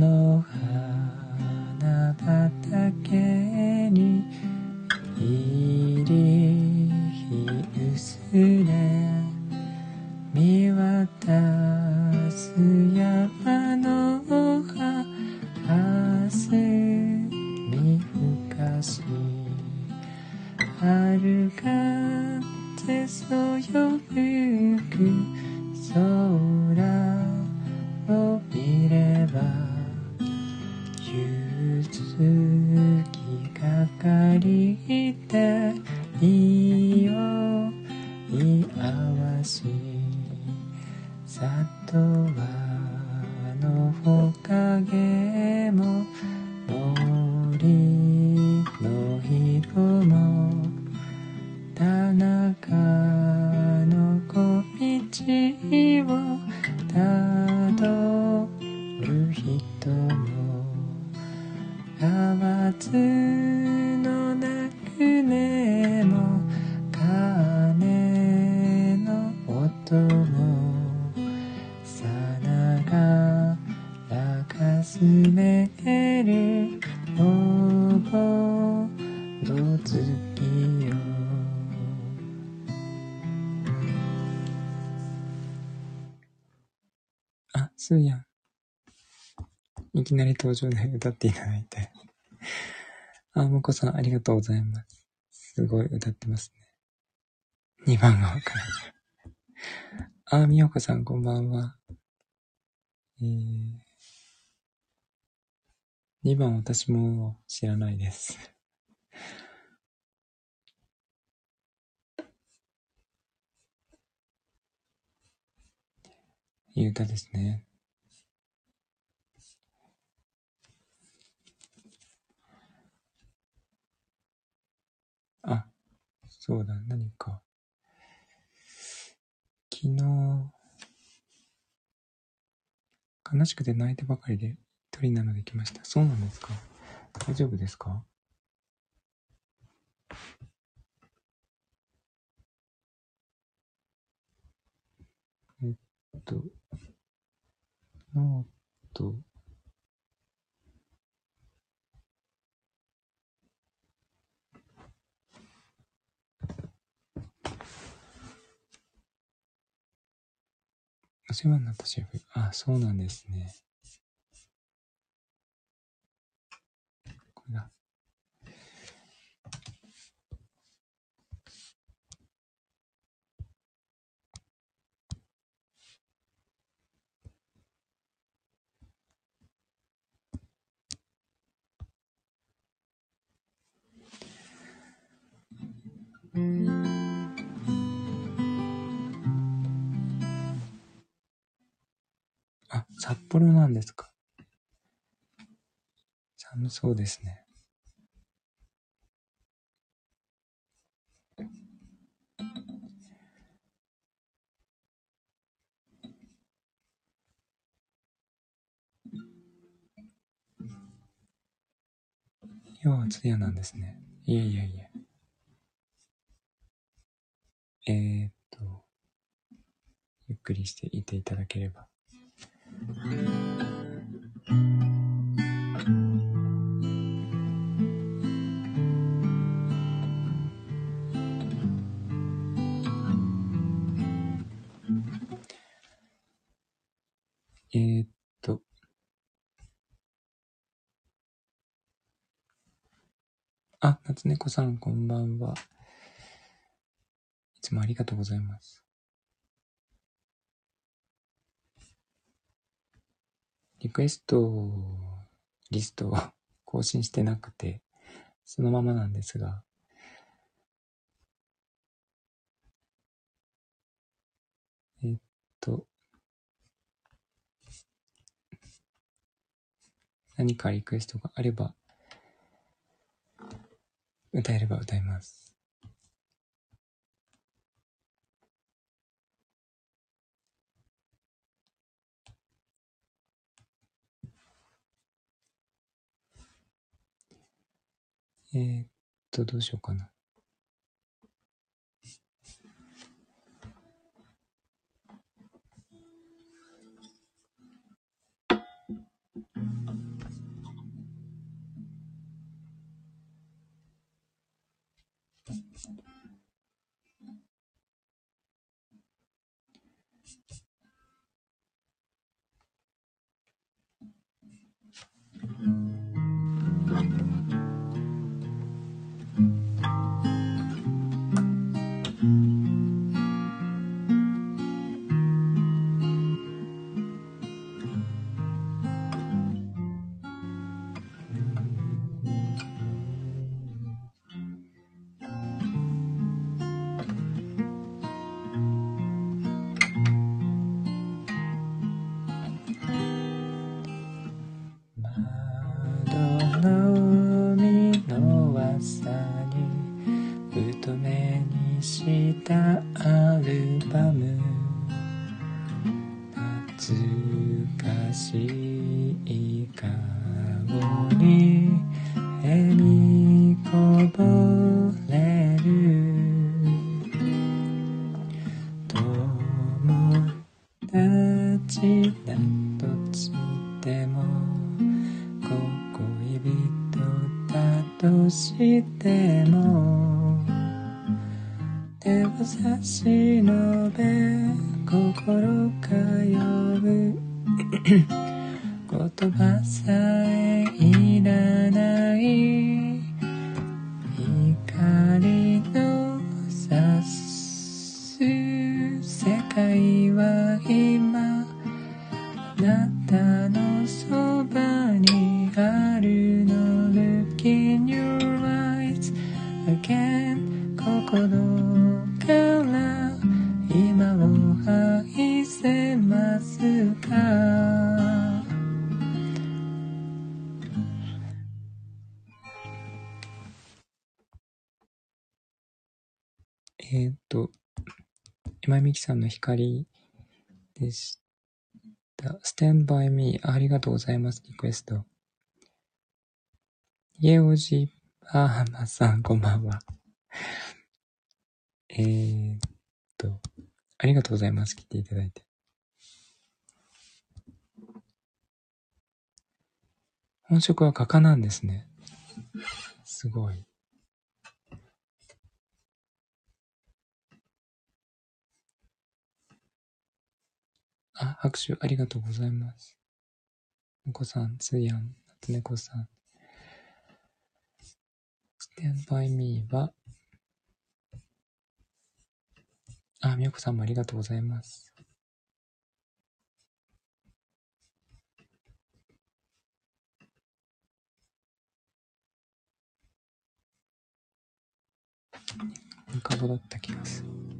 のなり登場で歌っていただいて。あ、もこさん、ありがとうございます。すごい歌ってますね。2番がわからない。あ、みよこさん、こんばんは。えー、2番私も知らないです。いい歌ですね。あ、そうだ、何か。昨日、悲しくて泣いてばかりで一人なので来ました。そうなんですか？大丈夫ですか？えっと、ノート、お世話になったシェフ。あ、そうなんですね。これだ。あ、札幌なんですか？寒そうですね。今日は通夜なんですね。いえいえいえ。えー、っと、ゆっくりしていていただければ。えー、っと。あ、夏猫さん、こんばんは。いつもありがとうございます。リクエストリストを 更新してなくて、そのままなんですが、えっと、何かリクエストがあれば、歌えれば歌います。えーっと、どうしようかな。さんの光でした。Stand by me ありがとうございます。リクエスト。家おじパーマさん、こんばんは。えー、っと、ありがとうございます。来ていただいて。本職は画家なんですね。すごい。あ、拍手ありがとうございます。お子さん、つやん、夏猫さん。Stand by me は、あ、みよこさんもありがとうございます。ニカボだった気がする。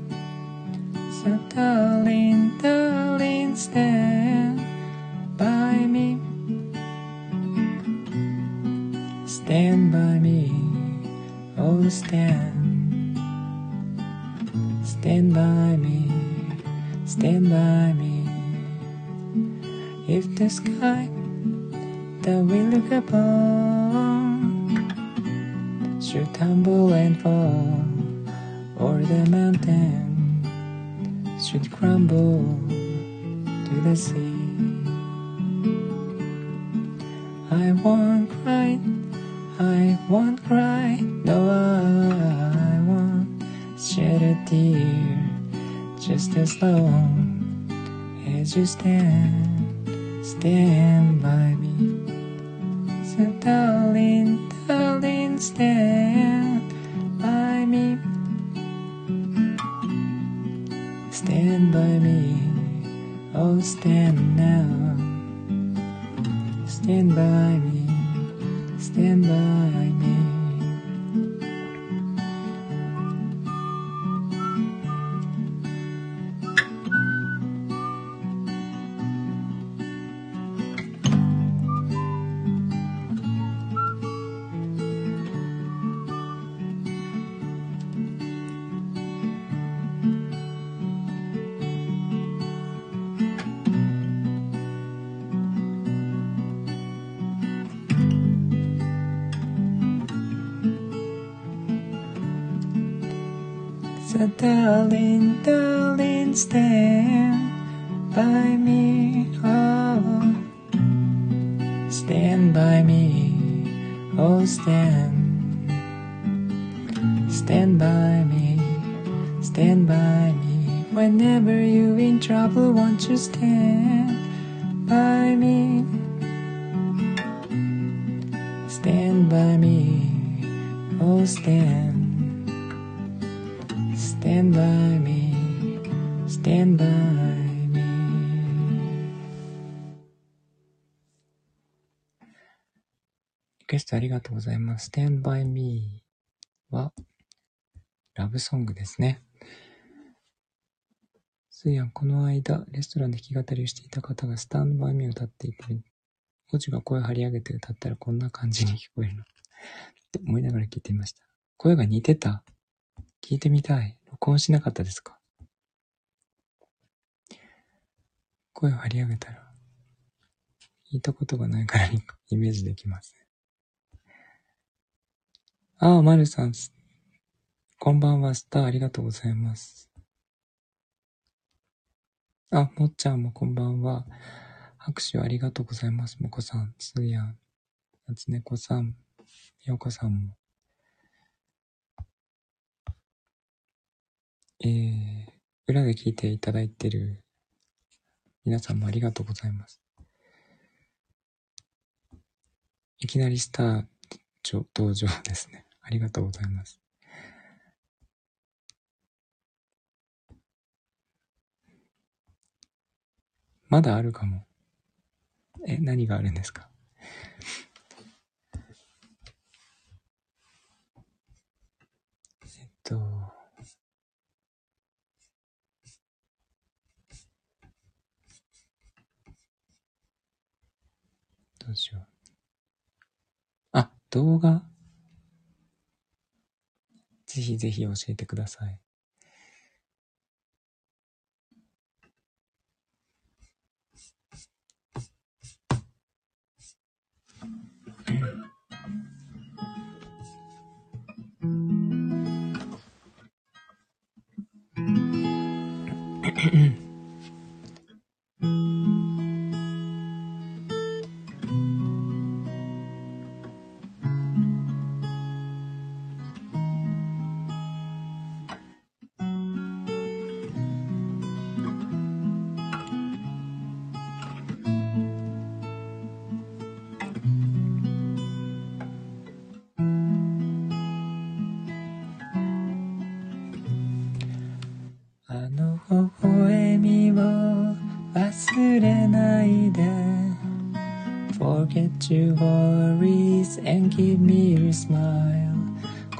So darling, darling, stand by me. Stand by me, oh stand. Stand by me, stand by me. If the sky that we look upon sea. I won't cry, I won't cry, no, I won't shed a tear, just as long as you stand, Stand by me. Whenever you in trouble, won't you stand by me? Stand by me. Oh, stand. Stand by me. Stand by me. リクエストありがとうございます。Stand by me はラブソングですね。スーヤン、この間、レストランで弾き語りをしていた方がスタンドバイミーを歌っていて、ゴチが声を張り上げて歌ったらこんな感じに聞こえるの。って思いながら聞いてみました。声が似てた？聞いてみたい。録音しなかったですか？声を張り上げたら、聞いたことがないからイメージできます。ああ、まるさん、こんばんは、スターありがとうございます。あ、もっちゃんもこんばんは。拍手ありがとうございます。もこさん、つーやん、なつねこさん、ようこさんも。えー、裏で聞いていただいてる皆さんもありがとうございます。いきなりスター登場ですね。ありがとうございます。まだあるかも。え、何があるんですか？えっと、どうしよう。あ、動画ぜひぜひ教えてください。mm give me your smile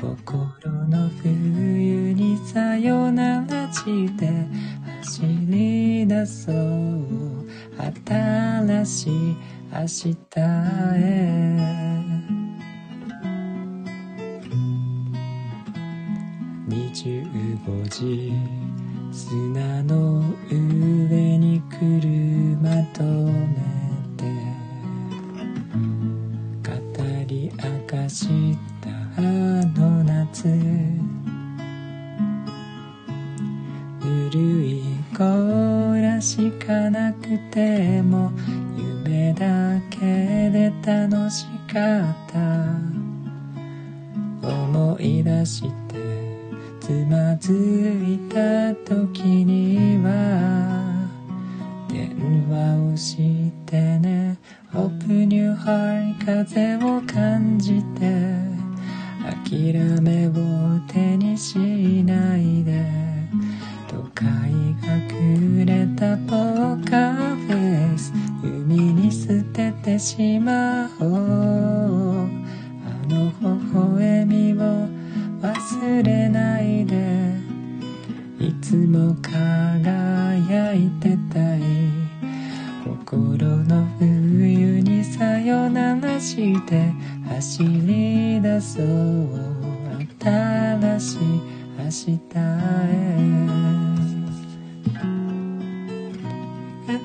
心の冬にさよならして走り出そう。新しい明日。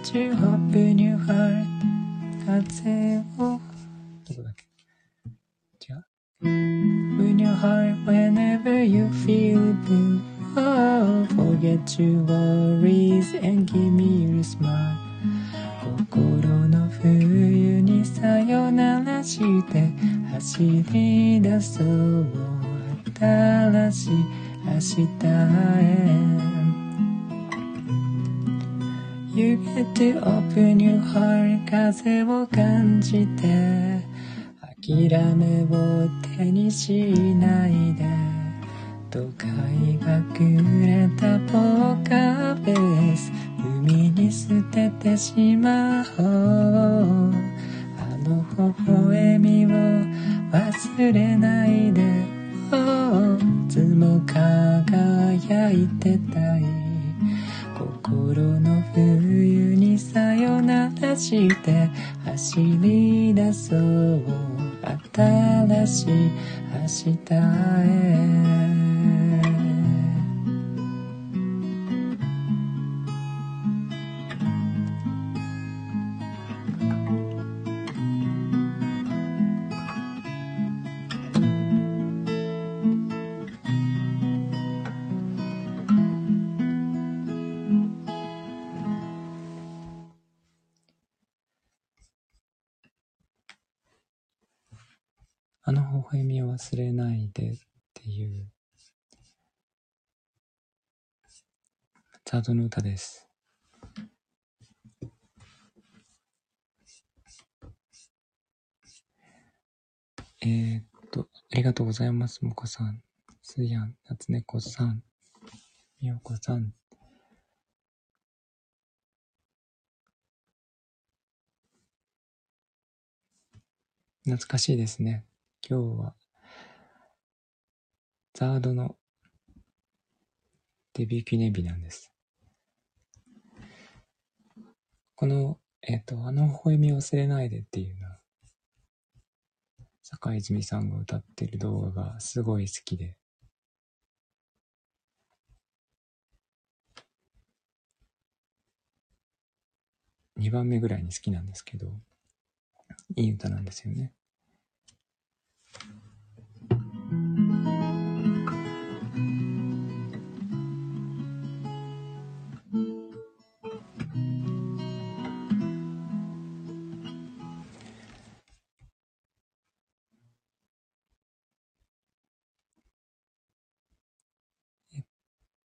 Got you hope in your heart 風をどこだっけ違う In your heart whenever you feel blue Oh, forget your worries empty ザードの歌です。えー、っと、ありがとうございます、もこさん。すやん、なつねこさん、みよこさん。懐かしいですね。今日は、ザードのデビュー記念日なんです。この、えっ、ー、と、あの微笑み忘れないでっていうの坂井泉さんが歌ってる動画がすごい好きで、2番目ぐらいに好きなんですけど、いい歌なんですよね。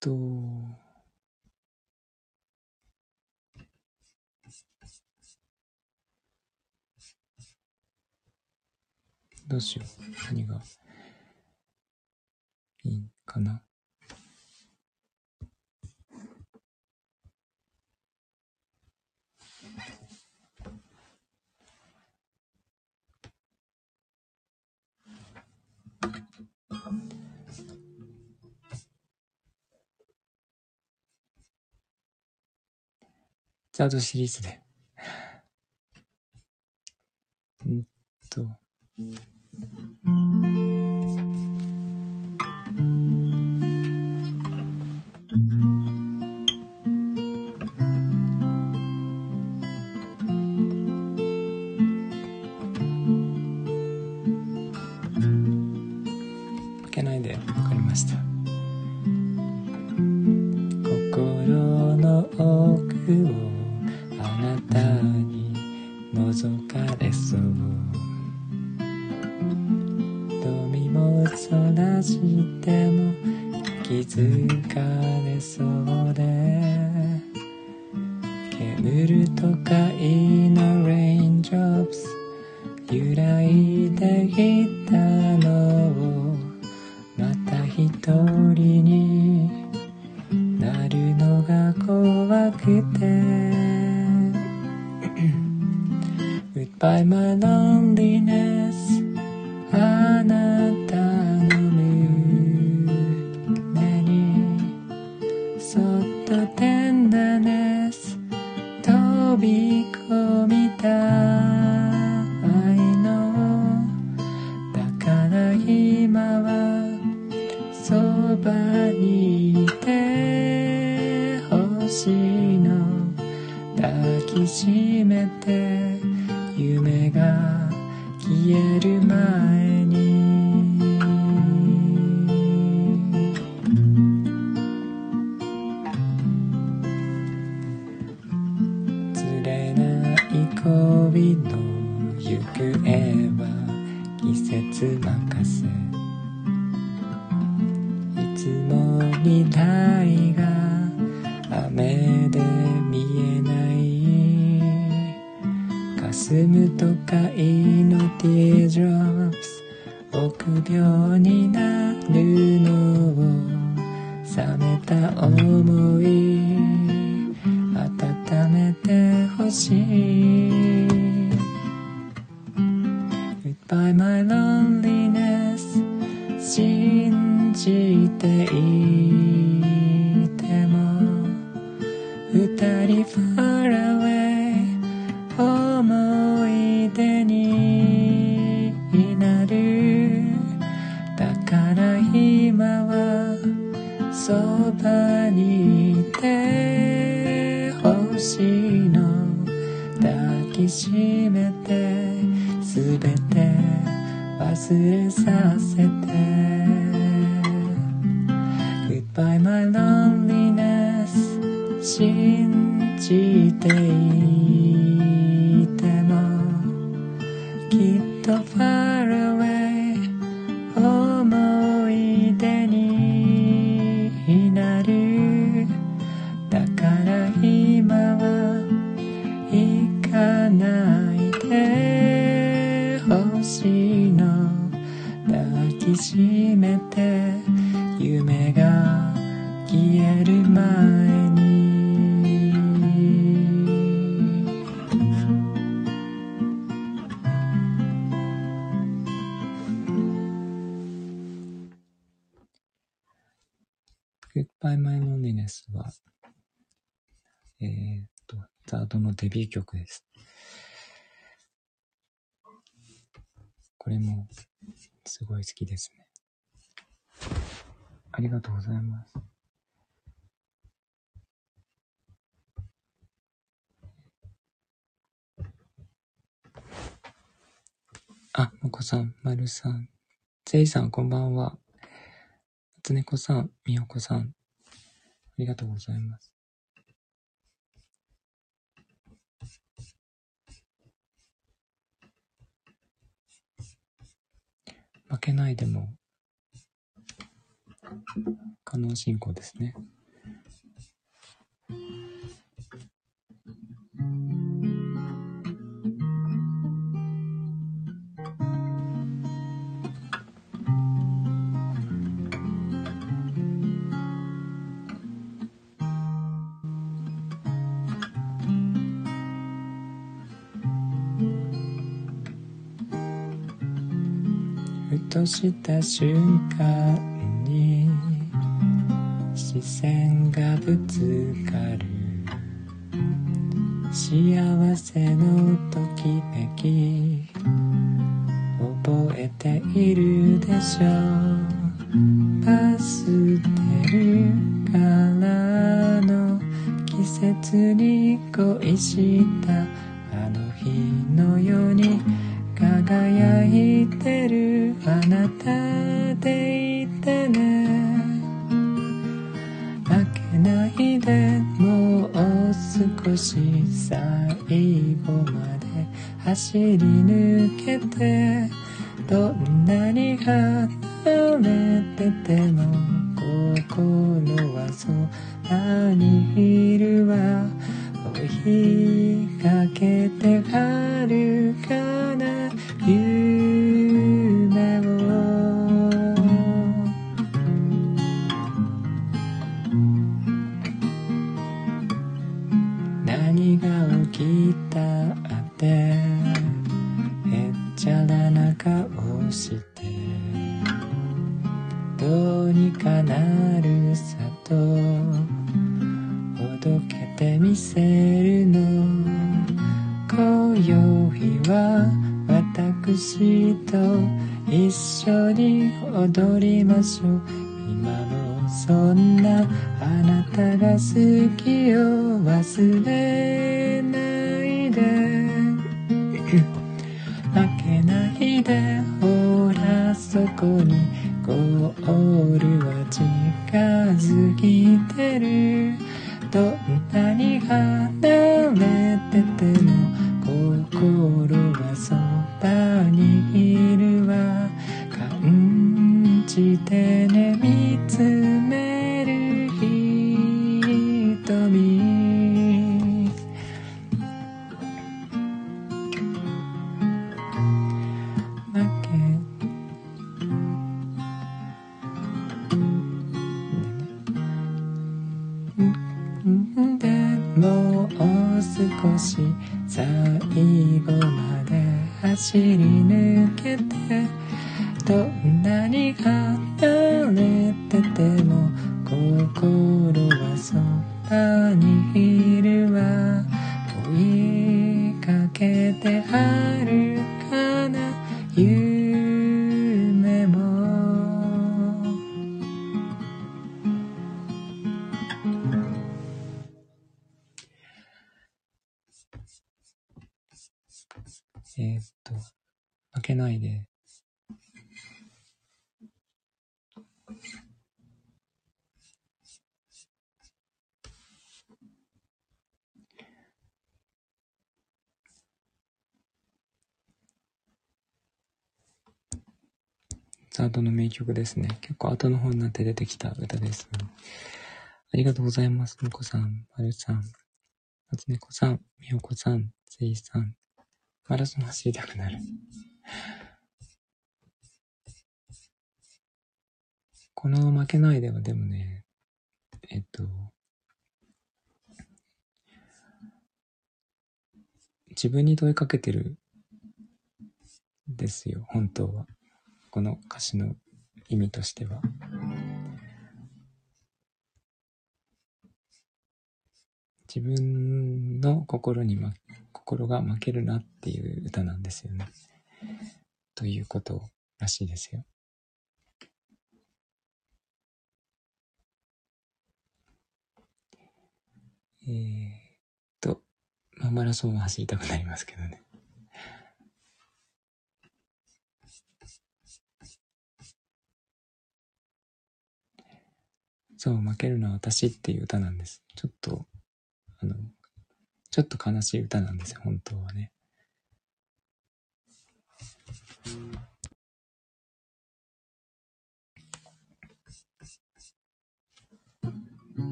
と、どうしよう。何が。いいかな。ターシリーズで。うんと。負けないで分かりました心の奥をかれそう瞳もそらしても気づかれそうで。煙る都会のレインジョップス揺らいでいた by my loneliness あなたの目にそっとテンダネス飛び込みた愛の。だから今はそばにないでほしいの抱きしめて夢が消える前に Goodbye My Loneliness は、えーっと、ザードのデビュー曲です。これも、すごい好きですね。ありがとうございます。あ、もこさん、まるさん、ぜいさん、こんばんは。つねこさん、みよこさん、ありがとうございます。負けないでも、可能進行ですね。とした瞬間に視線がぶつかる。幸せのときめき覚えているでしょう。パステルからの季節に恋した走り抜けてどんなに離れてても心はそばにいるわ。追いかけて遥えーっと、負けないで。ザードの名曲ですね。結構後の方になって出てきた歌です、ありがとうございます。むこさん、まるさん、夏猫さん、みよこさん、せいさん。マラソン走りたくなる。この負けないではでもね、えっと、自分に問いかけてるですよ、本当は。この歌詞の意味としては。自分の心に、ま、心が負けるなっていう歌なんですよね。ということらしいですよ。えー、っと、まあ、マラソンは走りたくなりますけどね。そう、負けるのは私っていう歌なんです。ちょっと、あの、ちょっと悲しい歌なんですよ、本当はね。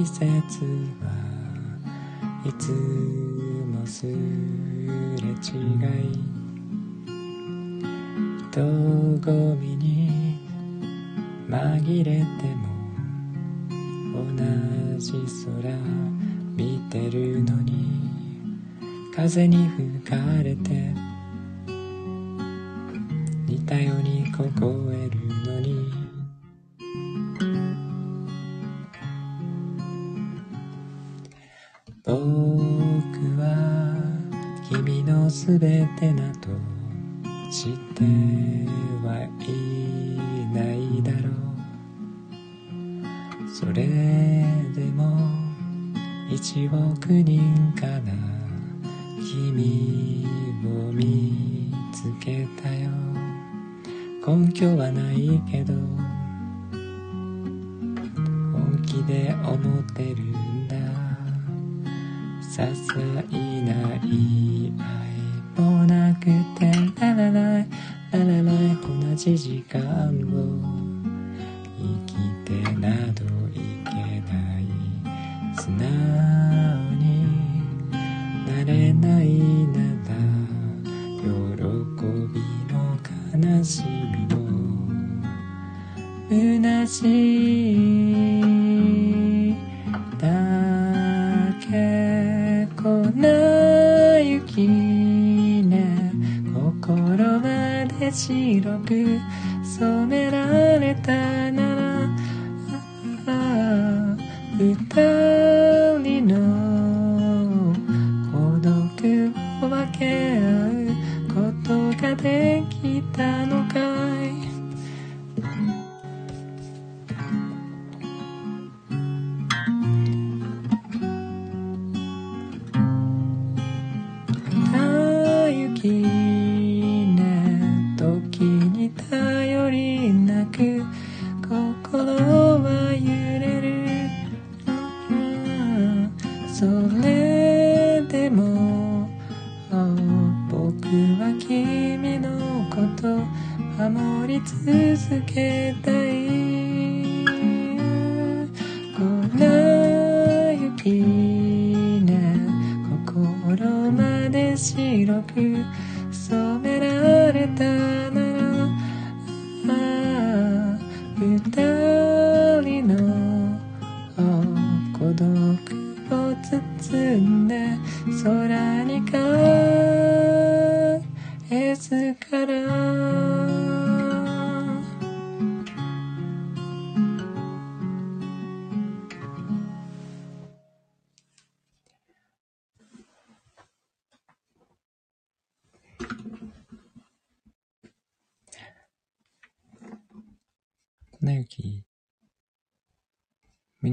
季節はいつもすれ違い人混みに紛れても同じ空見てるのに風に吹かれて似たように凍えるてなど知ってはいないだろう。それでも一億人かな。君を見つけたよ。根拠はない。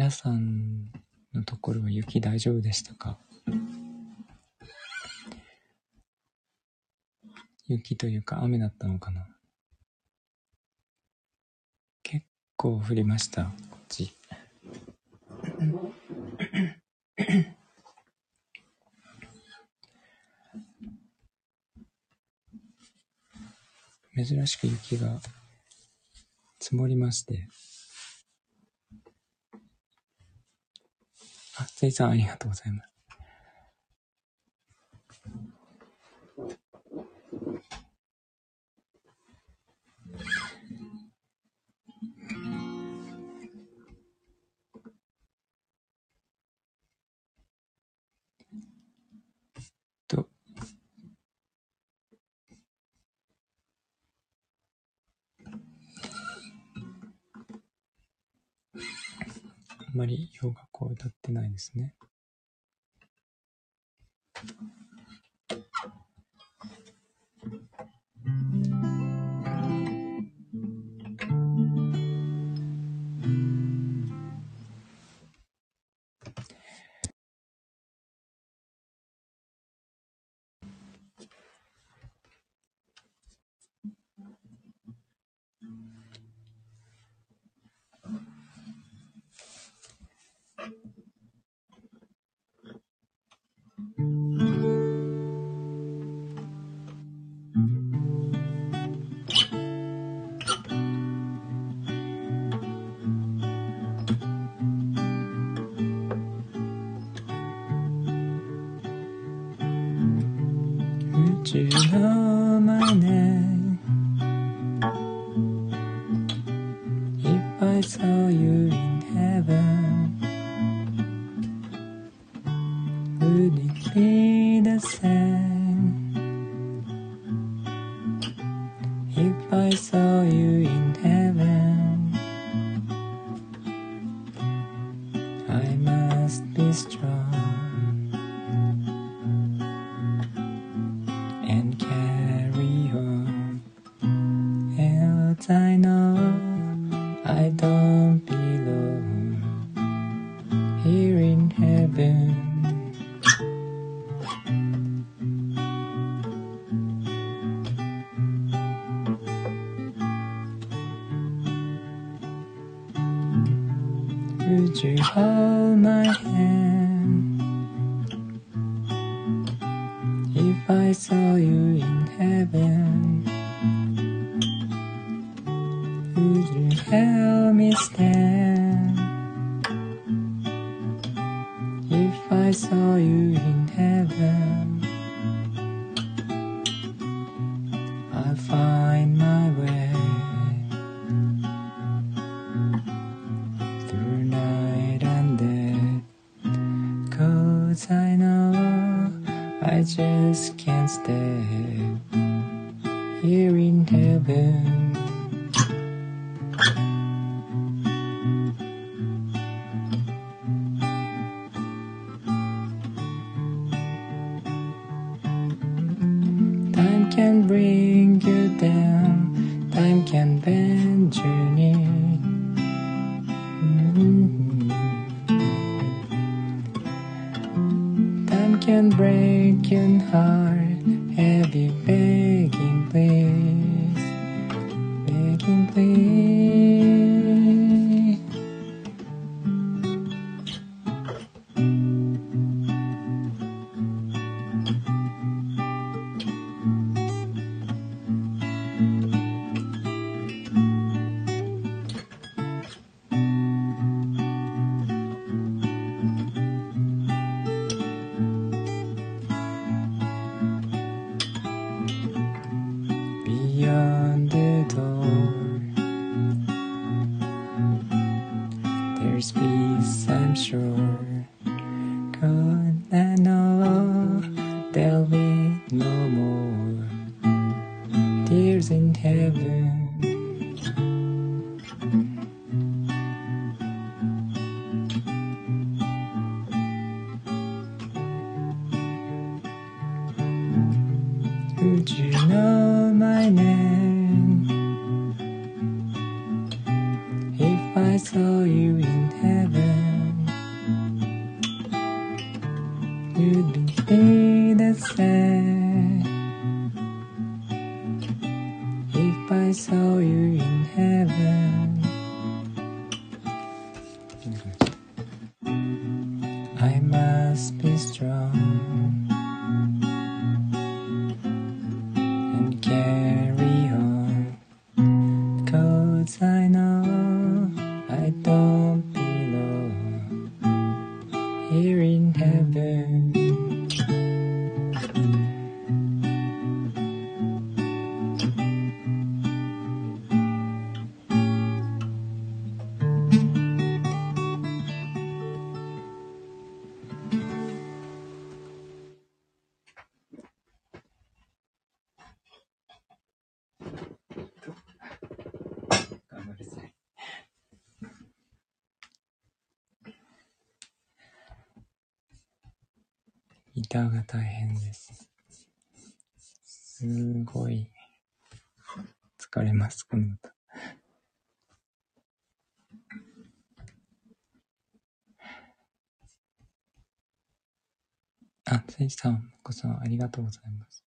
皆さんのところは雪大丈夫でしたか？雪というか雨だったのかな？結構降りました、こっち。珍しく雪が積もりまして。ついさんありがとうございます。ですね。simply ターが大変です。すごい疲れます、この歌。あ、せいじさん、もこさん、ありがとうございます。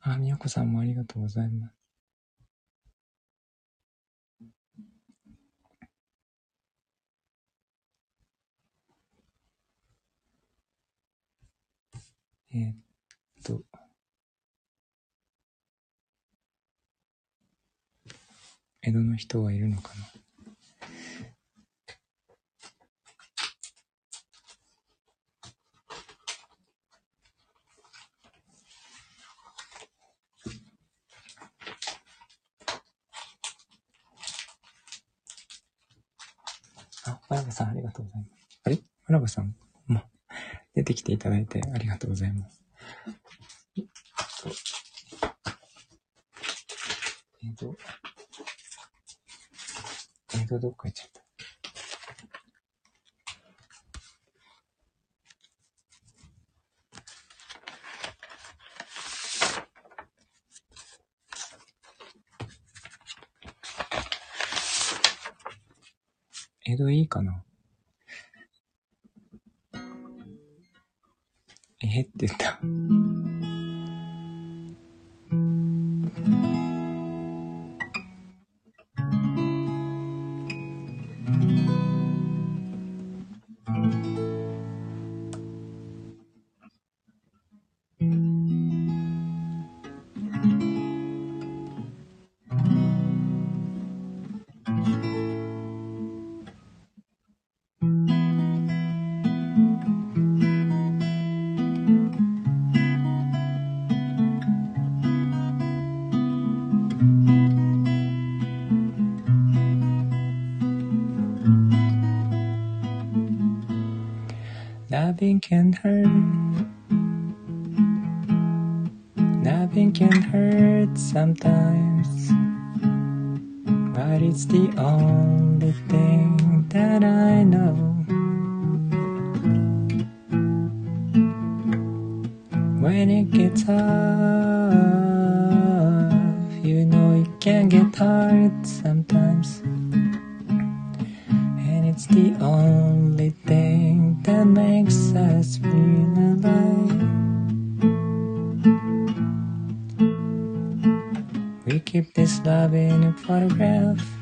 あ、みよこさんもありがとうございます。えーっと。江戸の人はいるのかな？あ、村場さんありがとうございます。あれ？村場さん？出てきていただいてありがとうございます。えっと、えっと、どっか行っちゃった。江戸いいかな？って言った。Hurt. Nothing can hurt sometimes. But it's the only thing that I know. When it gets tough, you know it can get hard sometimes. And it's the only photograph.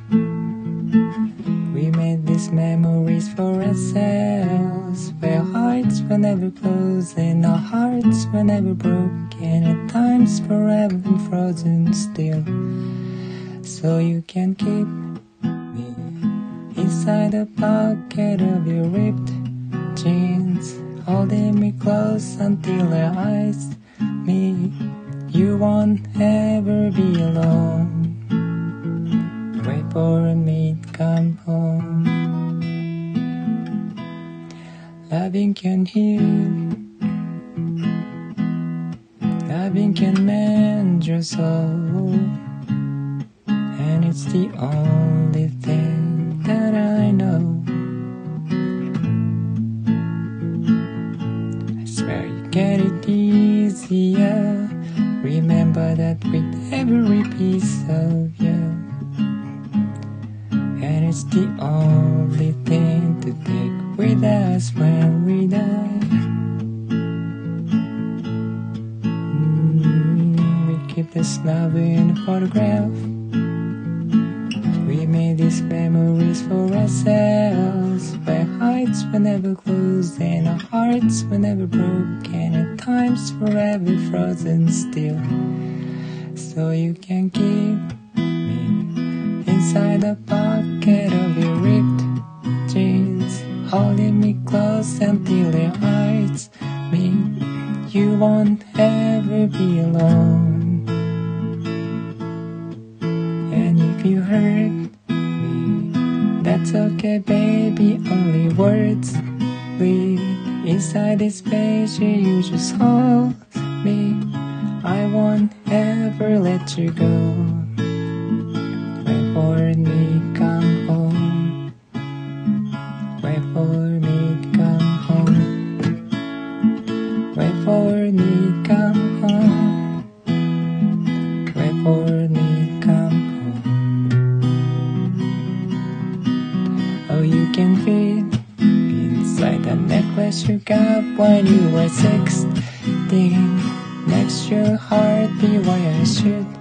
That's okay, baby. Only words live inside this page. You just hold me. I won't ever let you go. Wait for you were sixteen. Next, your heart be why I should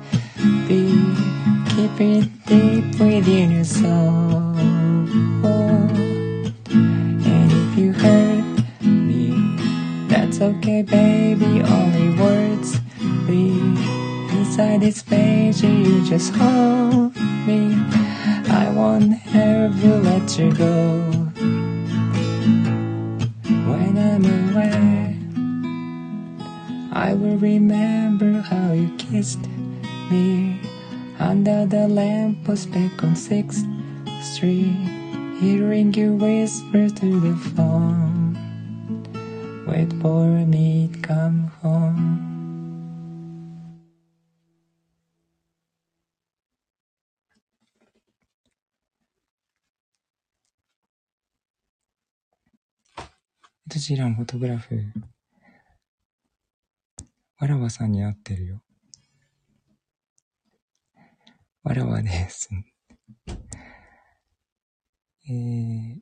どちらもフォトグラフ。わらわさんに会ってるよ。わらわです。えー、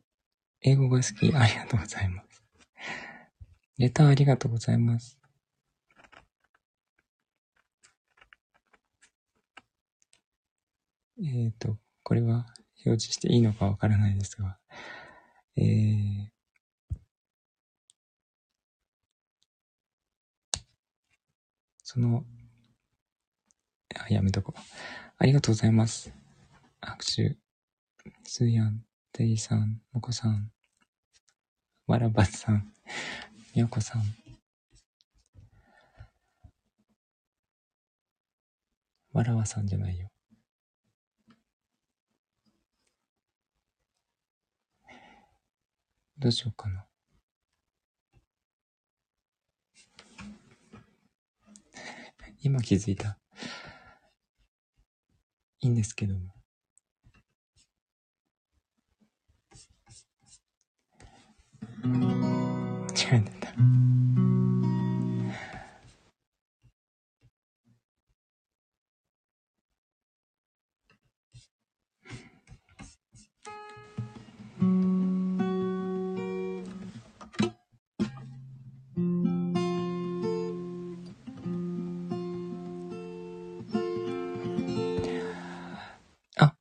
英語が好き。ありがとうございます。レターありがとうございます。えっ、と、これは表示していいのかわからないですが、えー、その、あ、やめとこう。ありがとうございます。握手、スーヤン、テイさん、モコさん、わらばさん、みよこさん、わらわさんじゃないよ。どうしようかな。今気づいた。いいんですけども。違えてた。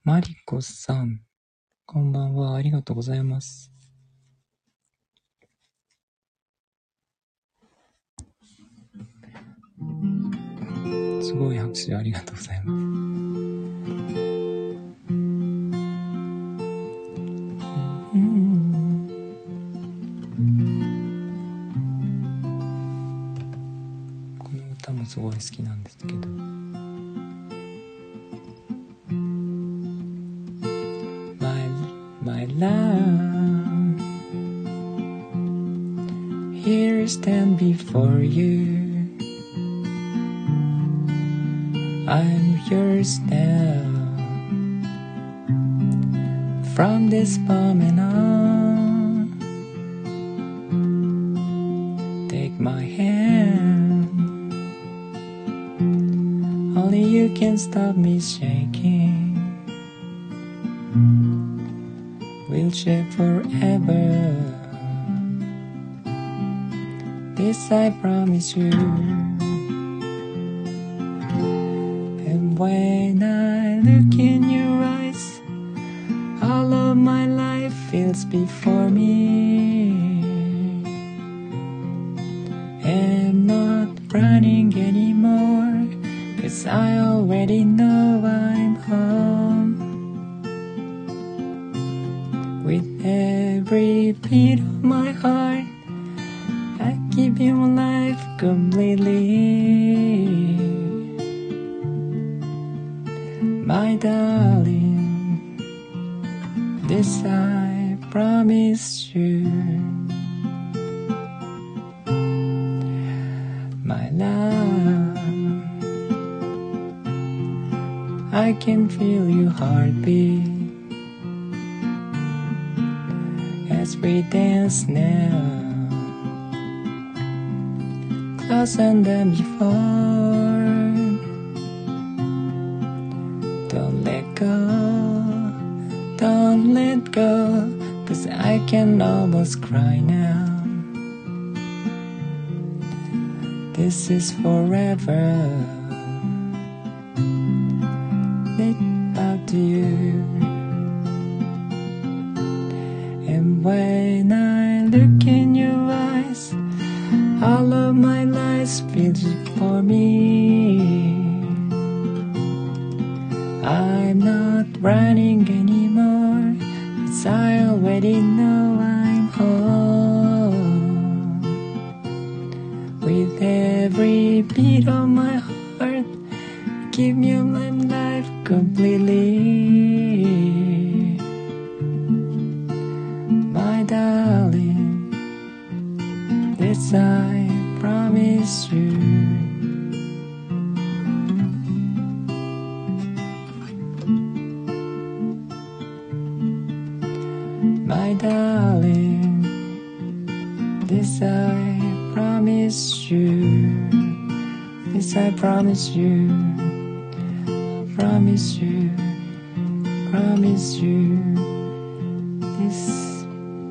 マリコさん。こんばんは。ありがとうございます。すごい拍手ありがとうございます。tears down from this moment fields before me.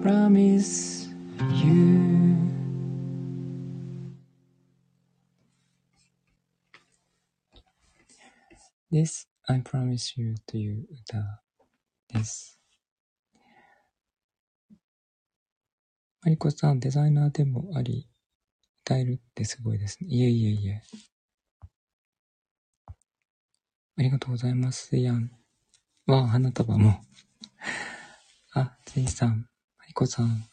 Promise you. です。I promise you という歌です。マリコさん、デザイナーでもあり、歌えるってすごいですね。いえいえいえ。ありがとうございます。やん。わあ、花束も。あ、ついさん、マリコさん、あ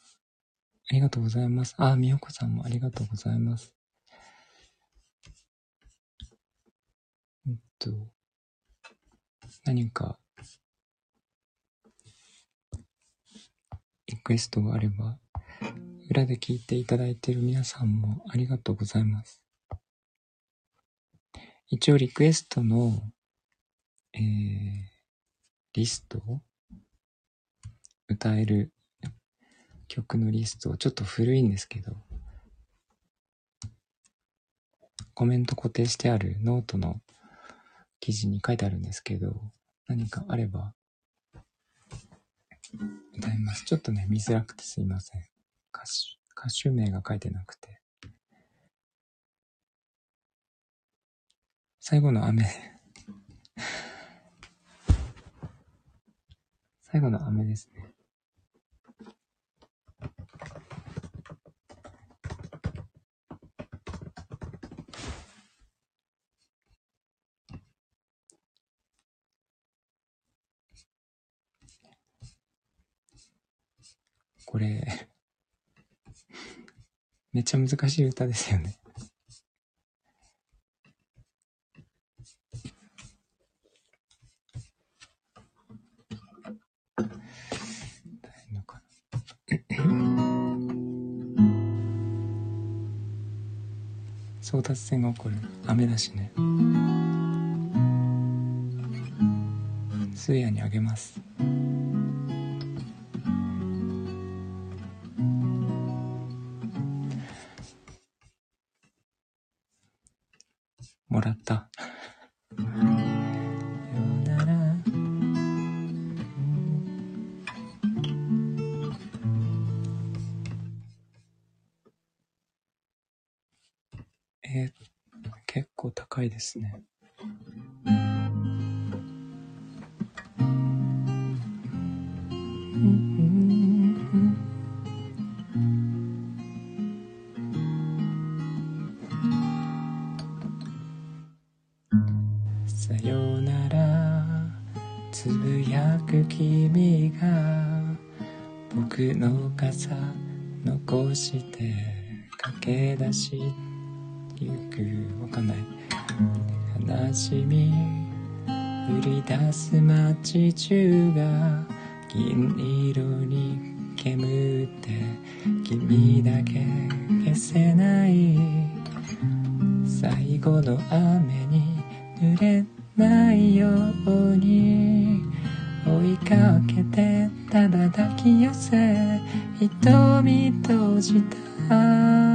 りがとうございます。あ、みよこさんもありがとうございます。えっと、何か、リクエストがあれば、裏で聞いていただいている皆さんもありがとうございます。一応リクエストの、えー、リスト歌える曲のリスト、ちょっと古いんですけど、コメント固定してあるノートの記事に書いてあるんですけど、何かあれば歌います。ちょっとね、見づらくてすいません。歌手、歌手名が書いてなくて。最後の雨。最後の雨ですね。これ、めっちゃ難しい歌ですよね。大変のか争奪戦が起こる。雨だしね。通夜にあげますもらったえー結構高いですね。残して駆け出しゆくわかんない悲しみ降り出す街中が銀色に煙って君だけ消せない最後の雨に濡れないように追いかけてただ抱き寄せ瞳閉じた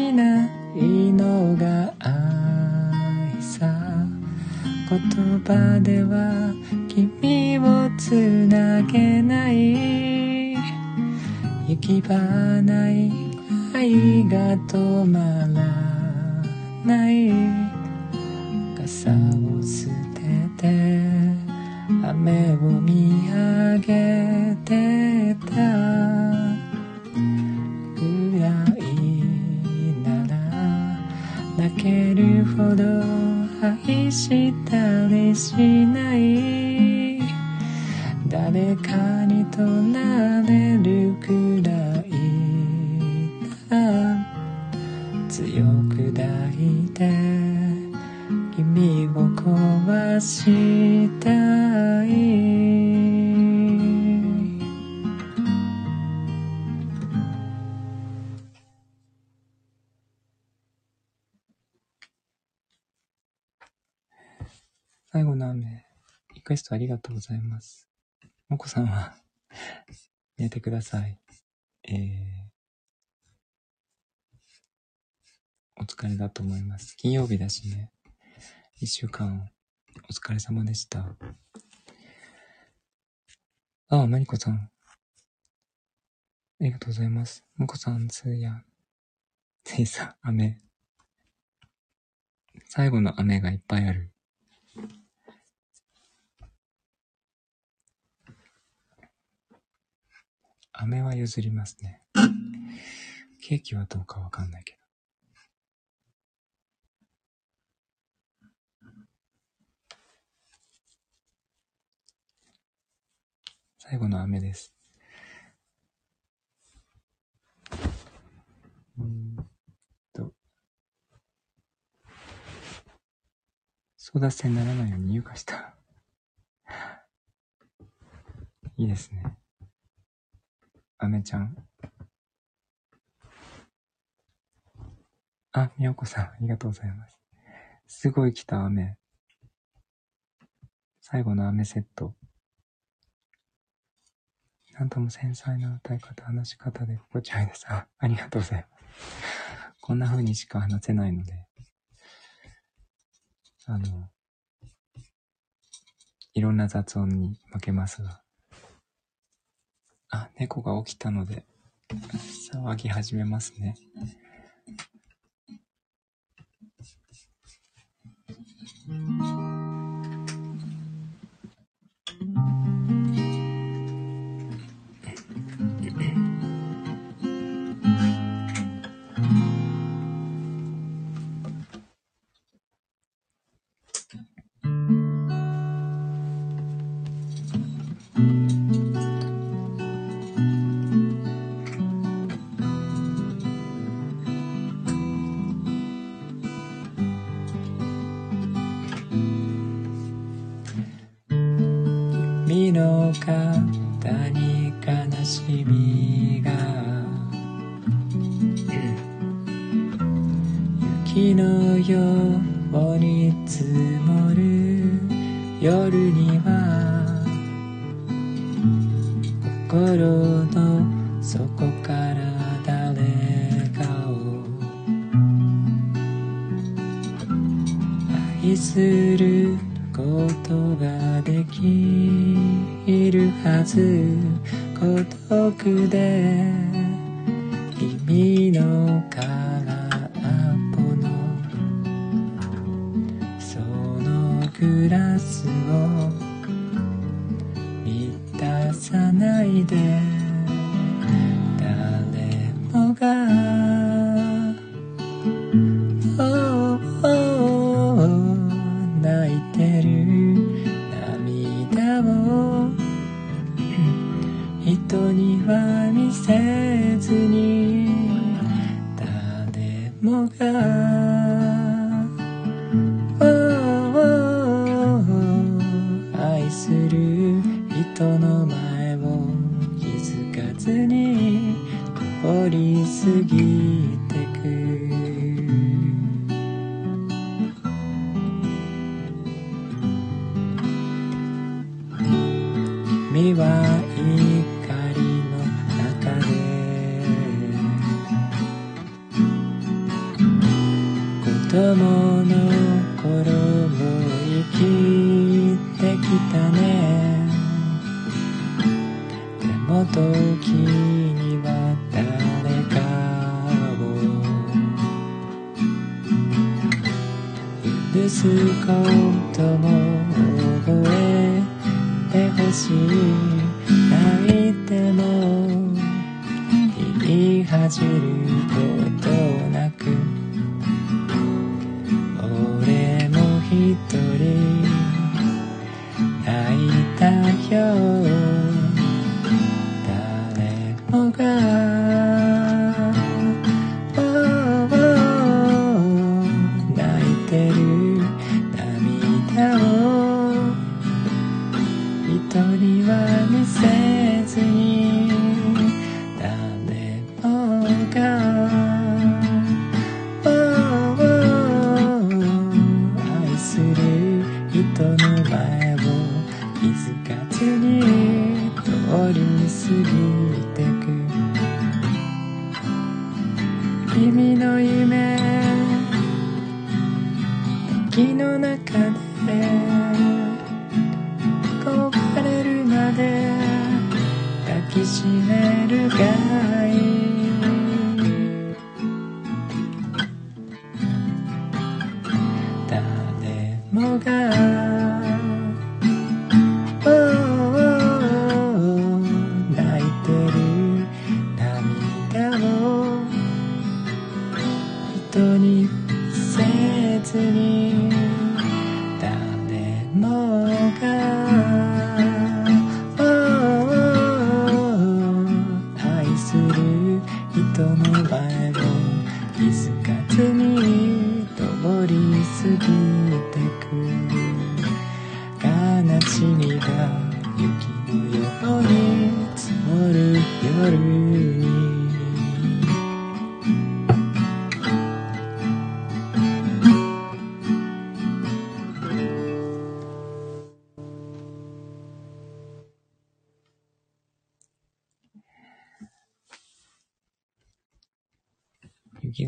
きないのが愛さ言葉では君をつなげない行き場ない愛が止まらない傘を捨てて雨を見上げほど愛したりしない誰かにとられるくらいな強く抱いて君を壊した。クエストありがとうございます。もこさんは 寝てください。えー、お疲れだと思います。金曜日だしね。一週間、お疲れ様でした。ああ、まりこさん。ありがとうございます。もこさん、つやん、ついさ、雨。最後の雨がいっぱいある。飴は譲りますね。ケーキはどうかわかんないけど。最後の飴です。うんと。争奪戦にならないように入荷した。いいですね。あめちゃん。あ、みよこさん、ありがとうございます。すごい来た、雨。最後の雨セット。なんとも繊細な歌い方、話し方で心地よいです。あ、ありがとうございます。こんな風にしか話せないので、あの、いろんな雑音に負けますが。あ、猫が起きたので、騒ぎ始めますね。うん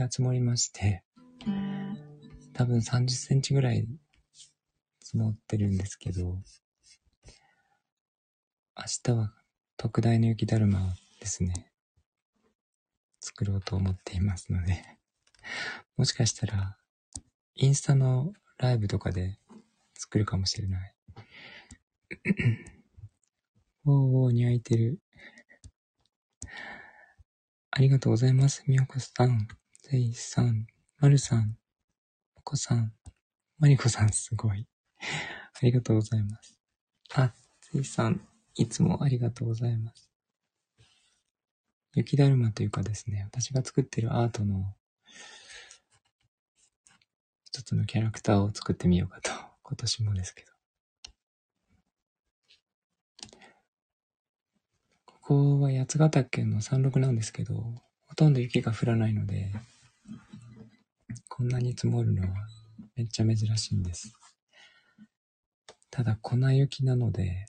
が積もりまして、多分30センチぐらい積もってるんですけど、明日は特大の雪だるまですね、作ろうと思っていますので、もしかしたら、インスタのライブとかで作るかもしれない。おーお、にゃいてる。ありがとうございます、みおこさん。せいさん、まるさん、おこさん、まりこさん、すごい。ありがとうございます。あ、せいさん、いつもありがとうございます。雪だるまというかですね、私が作ってるアートの一つのキャラクターを作ってみようかと。今年もですけど。ここは八ヶ岳の山麓なんですけど、ほとんど雪が降らないので、こんなに積もるのはめっちゃ珍しいんです。ただ粉雪なので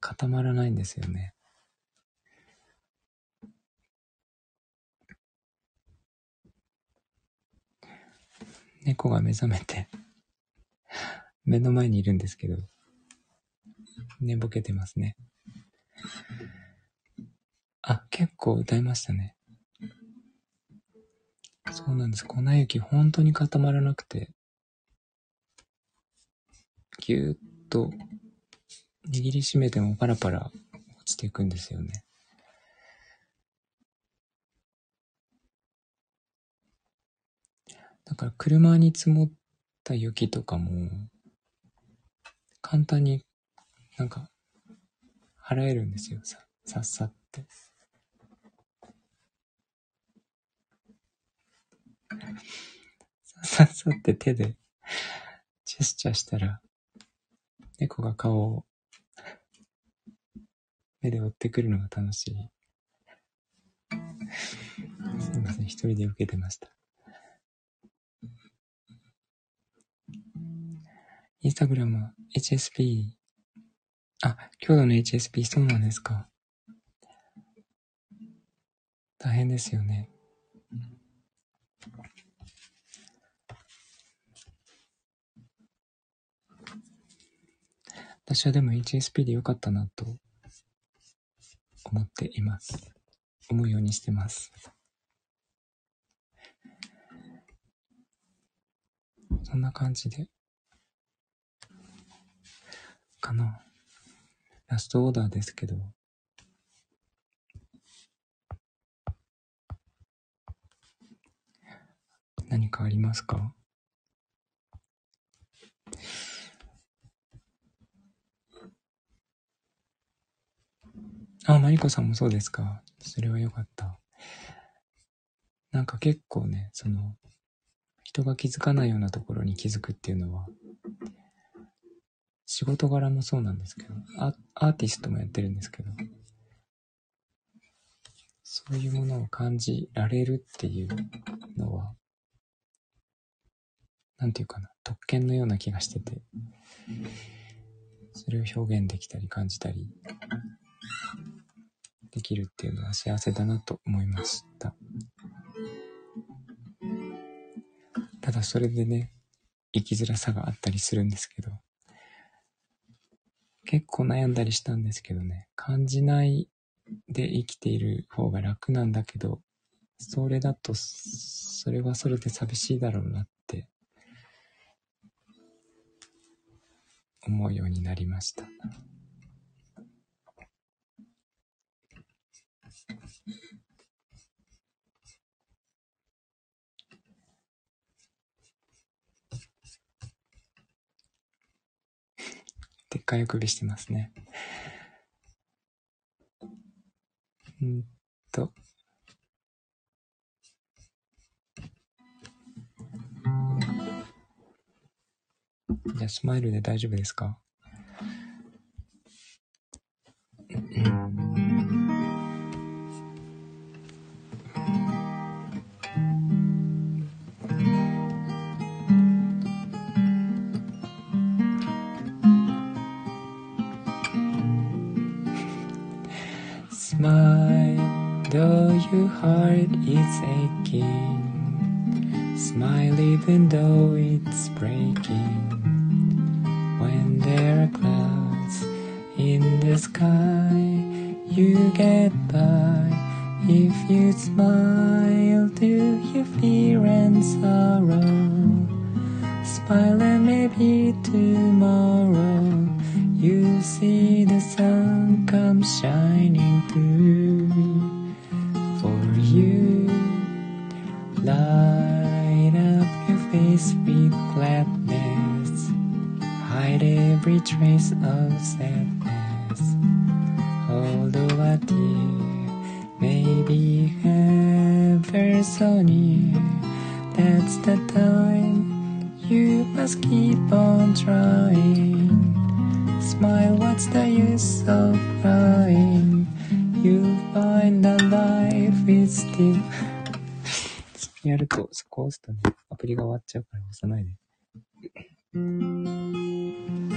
固まらないんですよね。猫が目覚めて目の前にいるんですけど、寝ぼけてますね。あ、結構歌いましたね。そうなんです。粉雪本当に固まらなくて、ぎゅーっと握りしめてもパラパラ落ちていくんですよね。だから車に積もった雪とかも、簡単になんか払えるんですよ。さ、さっさって。さっさって手でジェスチャーしたら、猫が顔を目で追ってくるのが楽しい。すいません、一人で受けてました。インスタグラム、HSP。あ、強度の HSP、そうなんですか。大変ですよね。私はでも HSP でよかったなと思っています。思うようにしてます。そんな感じで。かな。ラストオーダーですけど。何かありますか？あ、マリコさんもそうですか？それはよかった。なんか結構ね、その、人が気づかないようなところに気づくっていうのは、仕事柄もそうなんですけど、アアーティストもやってるんですけど、そういうものを感じられるっていうのは、なんていうかな、特権のような気がしてて、それを表現できたり感じたりできるっていうのは幸せだなと思いました。ただそれでね、生きづらさがあったりするんですけど、結構悩んだりしたんですけどね、感じないで生きている方が楽なんだけど、それだと、それはそれで寂しいだろうなって思うようになりました。でっかい首してますね。うんじゃあ、スマイルで大丈夫ですかうん。Smile, though your heart is aching. Smile even though it's breaking. When there are clouds in the sky, you get by. If you smile to your fear and sorrow, smile and maybe tomorrow you see the sun come shining through for you. Light up your face with gladness, hide every trace of sadness. Although a tear may be ever so near, that's the time you must keep on trying. Smile, what's the use of crying? You'll find that life is still やると、そこ押すとね、アプリが終わっちゃうから押さないで。 Música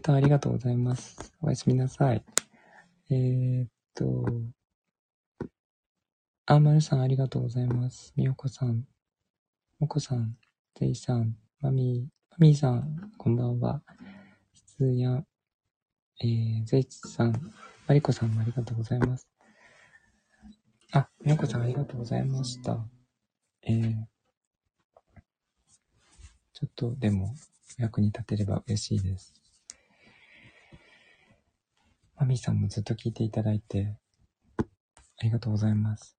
レターありがとうございます。おやすみなさい。えー、っと、あ、まるさんありがとうございます。みよこさん、もこさん、ぜいさん、まみー、まみーさん、こんばんは。つや、えー、ぜいちさん、まりこさんもありがとうございます。あ、みよこさんありがとうございました。えー、ちょっとでもお役に立てれば嬉しいです。まみさんもずっと聞いていただいて、ありがとうございます。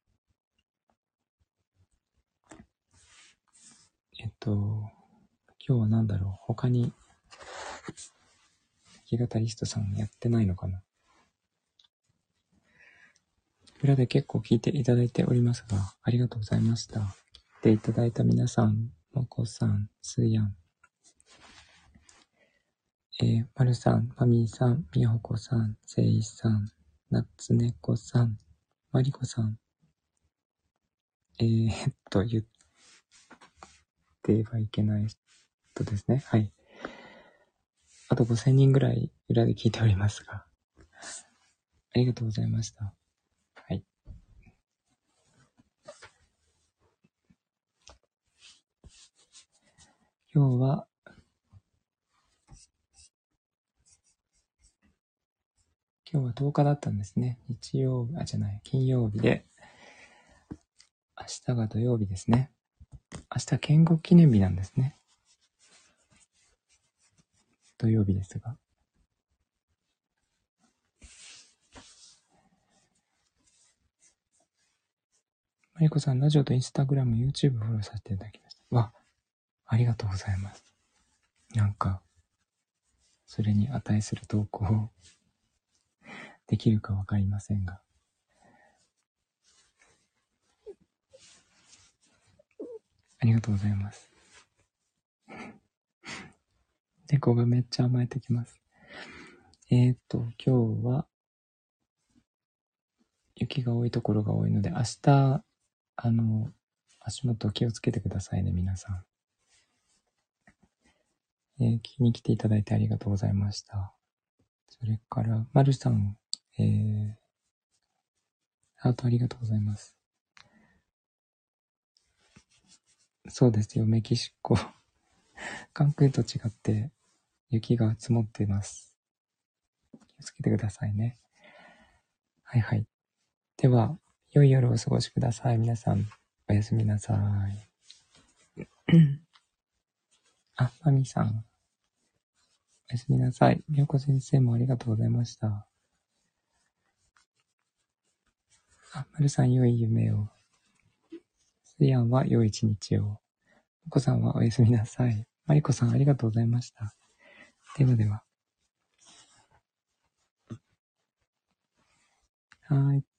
えっと、今日は何だろう？他に、弾き語りストさんやってないのかな？裏で結構聞いていただいておりますが、ありがとうございました。来ていただいた皆さん、もこさん、すーやん、まるさん、まみーさん、みほこさん、せいさん、なつねこさん、まりこさん、えー、っ と、言ってはいけない人ですね。はい。あと5000人ぐらい裏で聞いておりますが、ありがとうございました。はい。今日は、今日は10日だったんですね。日曜日、あ、じゃない、金曜日で、明日が土曜日ですね。明日建国記念日なんですね。土曜日ですが。マリコさん、ラジオとインスタグラム、YouTube フォローさせていただきました。わ、ありがとうございます。なんか、それに値する投稿をできるかわかりませんが。ありがとうございます。猫がめっちゃ甘えてきます。えー、っと、今日は、雪が多いところが多いので、明日、あの、足元気をつけてくださいね、皆さん。えー聞きに来ていただいてありがとうございました。それから、まるさん、えー、ハートありがとうございます。そうですよ、メキシコ。関空と違って雪が積もっています。気をつけてくださいね。はいはい。では、良い夜をお過ごしください。皆さん、おやすみなさい。あ、まみさん。おやすみなさい。みよこ先生もありがとうございました。あ、まるさん良い夢を。すやんは良い一日を。もこさんはおやすみなさい。まりこさんありがとうございました。ではでは。はい。